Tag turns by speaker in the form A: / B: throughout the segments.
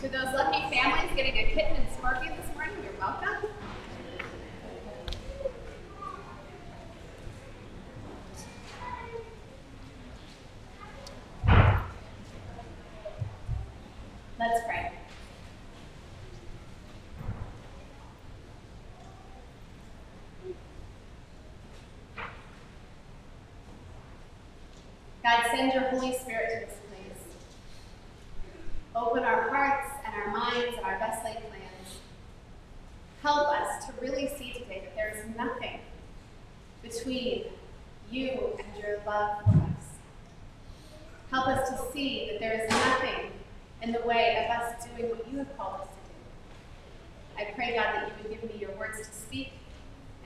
A: To those lucky families getting a kitten and Sparky this morning, you're welcome. Let's pray. God, send your Holy Spirit to this place. Open our hearts and our minds and our best laid plans. Help us to really see today that there is nothing between you and your love for us. Help us to see that there is nothing in the way of us doing what you have called us to do. I pray, God, that you would give me your words to speak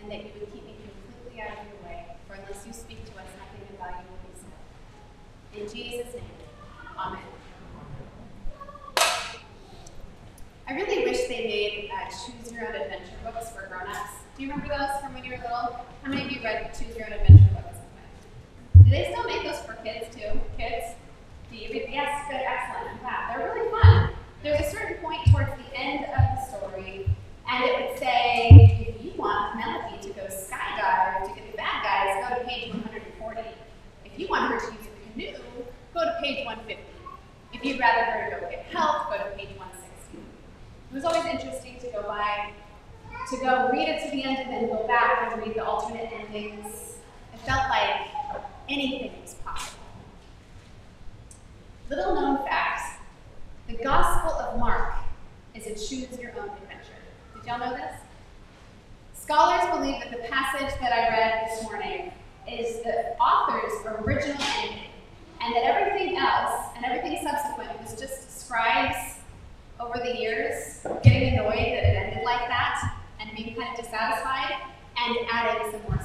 A: and that you would keep me completely out of your way, for unless you speak to us, nothing of value will be said. In Jesus' name, amen. I really wish they made uh, choose your own adventure books for grown-ups. Do you remember those from when you were little? How many of you read choose your own adventure books? Do they still make those for kids too? Kids? Do you read? Yes, good, excellent. Yeah, they're really fun. There's a certain point towards the end of the story, and it would say, if you want Penelope to go skydive to get the bad guys, go to page 140. If you want her to use a canoe, go to page 150. If you'd rather her to go get help, go to page 160. It was always interesting to go by, to go read it to the end and then go back and read the endings. It felt like anything was possible. Little known fact the Gospel of Mark is a choose your own adventure. Did y'all know this? Scholars believe that the passage that I read this morning is the author's original ending, and that everything else and everything subsequent was just scribes over the years getting annoyed that it ended like that and being kind of dissatisfied and adding some more.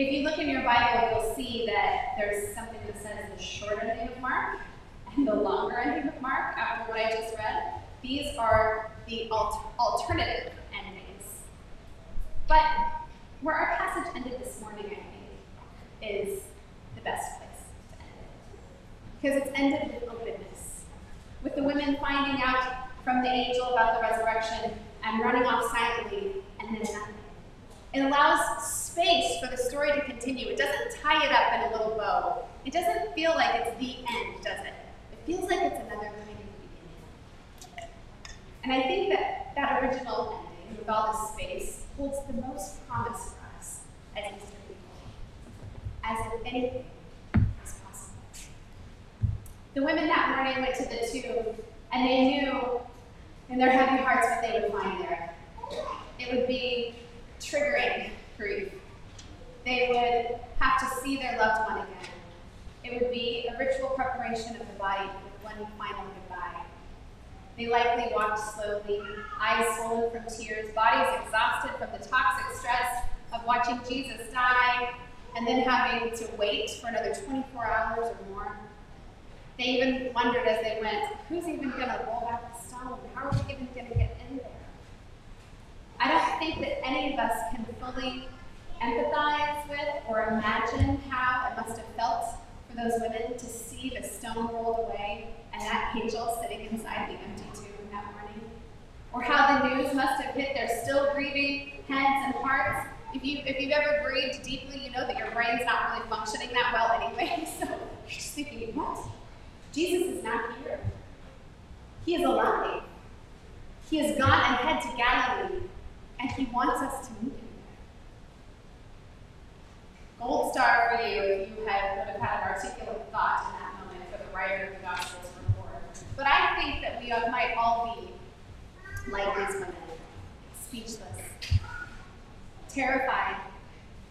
A: If you look in your Bible, you'll see that there's something that says the shorter ending of Mark and the longer ending of Mark after what I just read. These are the al- alternative endings. But where our passage ended this morning, I think, is the best place to end it. Because it's ended with openness, with the women finding out from the angel about the resurrection and running off silently and then nothing. It allows space for the story to continue. It doesn't tie it up in a little bow. It doesn't feel like it's the end, does it? It feels like it's another kind of beginning. And I think that that original ending, with all this space, holds the most promise for us as Easter people, as if anything is possible. The women that morning went to the tomb, and they knew in their heavy hearts what they would find there. It would be triggering grief. They would have to see their loved one again. It would be a ritual preparation of the body with one final goodbye. They likely walked slowly, eyes swollen from tears, bodies exhausted from the toxic stress of watching Jesus die and then having to wait for another 24 hours or more. They even wondered as they went, who's even going to roll back the stone? How are we even going to get in there? I don't think that any of us can fully empathize with or imagine how it must have felt for those women to see the stone rolled away and that angel sitting inside the empty tomb that morning. Or how the news must have hit their still grieving heads and hearts. If, you, if you've ever grieved deeply, you know that your brain's not really functioning that well anyway. So you're just thinking, what? Jesus is not here. He is alive. He has gone ahead to Galilee and he wants us to Gold star for you if you had, would have had an articulate thought in that moment for the writer of the Gospels report. But I think that we might all be like these women, speechless, terrified,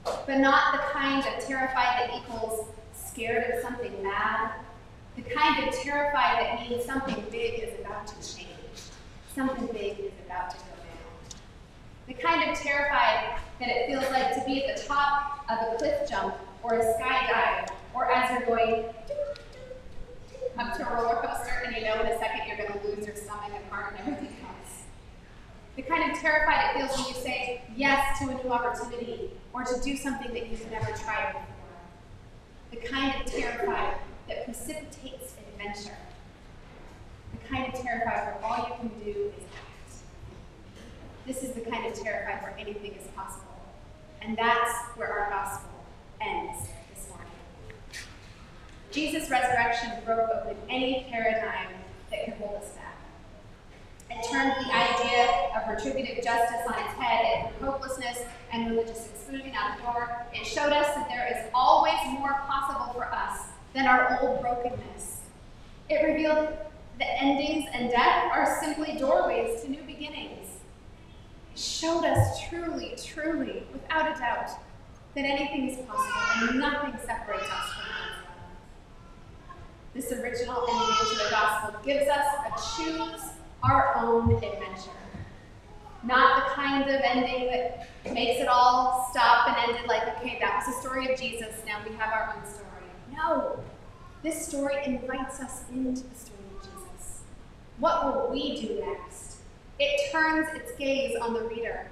A: but not the kind of terrified that equals scared of something bad, the kind of terrified that means something big is about to change, something big is about to go the kind of terrified that it feels like to be at the top of a cliff jump or a skydive, or as you're going up to a roller coaster and you know in a second you're going to lose your stomach and heart and everything else. The kind of terrified it feels when you say yes to a new opportunity or to do something that you've never tried before. The kind of terrified that precipitates adventure. The kind of terrified where all you can do is. This is the kind of terrified where anything is possible. And that's where our gospel ends this morning. Jesus' resurrection broke open any paradigm that could hold us back. It turned the idea of retributive justice on its head and hopelessness and religious exclusion out the door. It showed us that there is always more possible for us than our old brokenness. It revealed that endings and death are simply doorways to new beginnings. Showed us truly, truly, without a doubt, that anything is possible and nothing separates us from God's love. This original ending to the gospel gives us a choose our own adventure. Not the kind of ending that makes it all stop and ended like, okay, that was the story of Jesus, now we have our own story. No, this story invites us into the story of Jesus. What will we do next? It turns its gaze on the reader,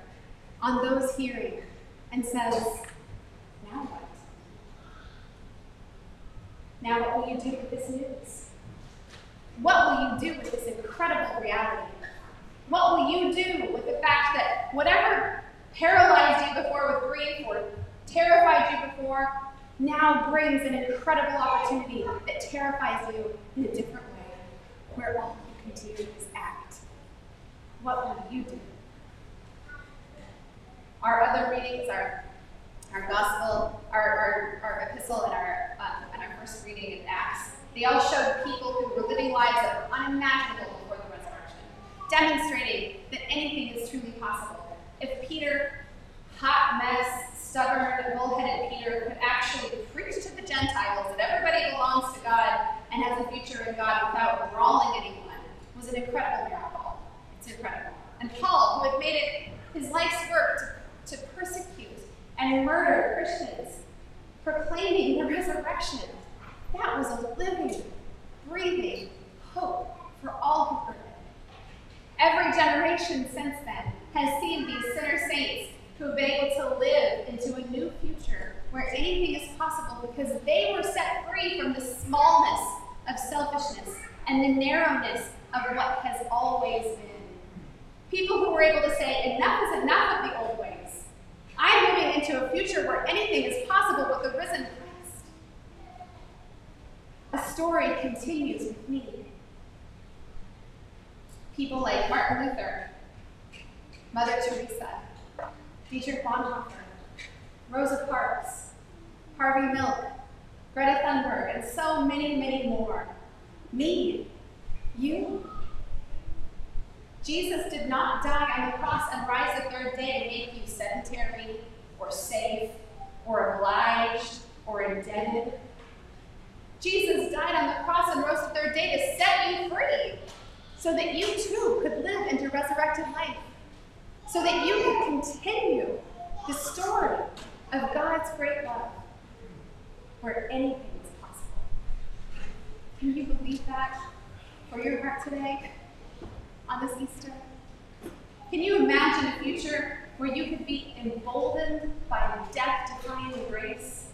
A: on those hearing, and says, now what? Now what will you do with this news? What will you do with this incredible reality? What will you do with the fact that whatever paralyzed you before with grief or terrified you before now brings an incredible opportunity that terrifies you in a different way, where all you can do is? What will you do? Our other readings, our, our gospel, our, our, our epistle, and our, um, and our first reading in Acts, they all showed people who were living lives that were unimaginable before the resurrection, demonstrating that anything is truly possible. If Peter, hot mess, stubborn, bullheaded Peter, could actually preach to the Gentiles that everybody belongs to God and has a future in God without brawling anyone, was an incredible miracle. It's incredible. And Paul, who had made it his life's work to, to persecute and murder Christians, proclaiming the resurrection that was a living, breathing hope for all who heard it. Every generation since then has seen these sinner saints who have been able to live into a new future where anything is possible because they were set free from the smallness of selfishness and the narrowness of what has always been. People who were able to say, enough is enough of the old ways. I'm moving into a future where anything is possible with the risen Christ. a story continues with me. People like Martin Luther, Mother Teresa, Dietrich Bonhoeffer, Rosa Parks, Harvey Milk, Greta Thunberg, and so many, many more. Me, you. Jesus did not die on the cross and rise the third day to make you sedentary or safe or obliged or indebted. Jesus died on the cross and rose the third day to set you free so that you too could live into resurrected life, so that you could continue the story of God's great love where anything is possible. Can you believe that for your heart today on this Easter? Can you imagine a future where you could be emboldened by the death defying grace?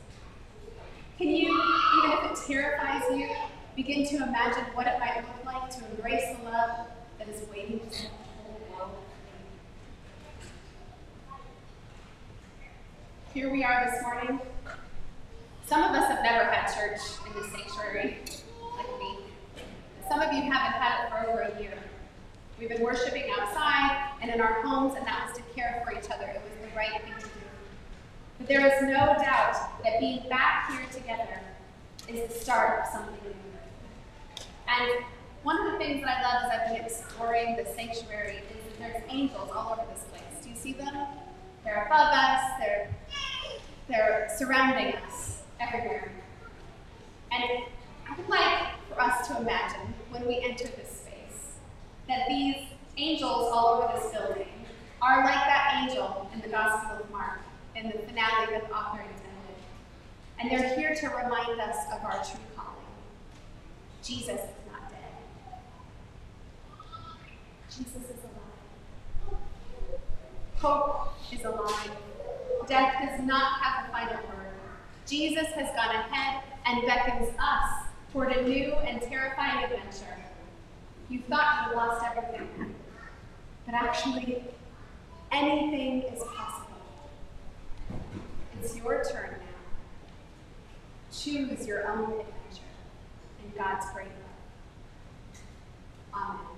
A: Can you, even if it terrifies you, begin to imagine what it might look like to embrace the love that is waiting for the whole world Here we are this morning. Some of us have never had church in this sanctuary like me. Some of you haven't had it for over. We've been worshiping outside and in our homes, and that was to care for each other. It was the right thing to do. But there is no doubt that being back here together is the start of something new. And one of the things that I love as I've been exploring the sanctuary is that there's angels all over this place. Do you see them? They're above us, they're, they're surrounding us everywhere. And I would like for us to imagine when we enter this these angels all over this building are like that angel in the Gospel of Mark in the finale that the author intended. And they're here to remind us of our true calling. Jesus is not dead. Jesus is alive. Hope is alive. Death does not have the final word. Jesus has gone ahead and beckons us toward a new and terrifying adventure. You thought you lost everything. But actually, anything is possible. It's your turn now. Choose your own adventure in God's great love. Amen.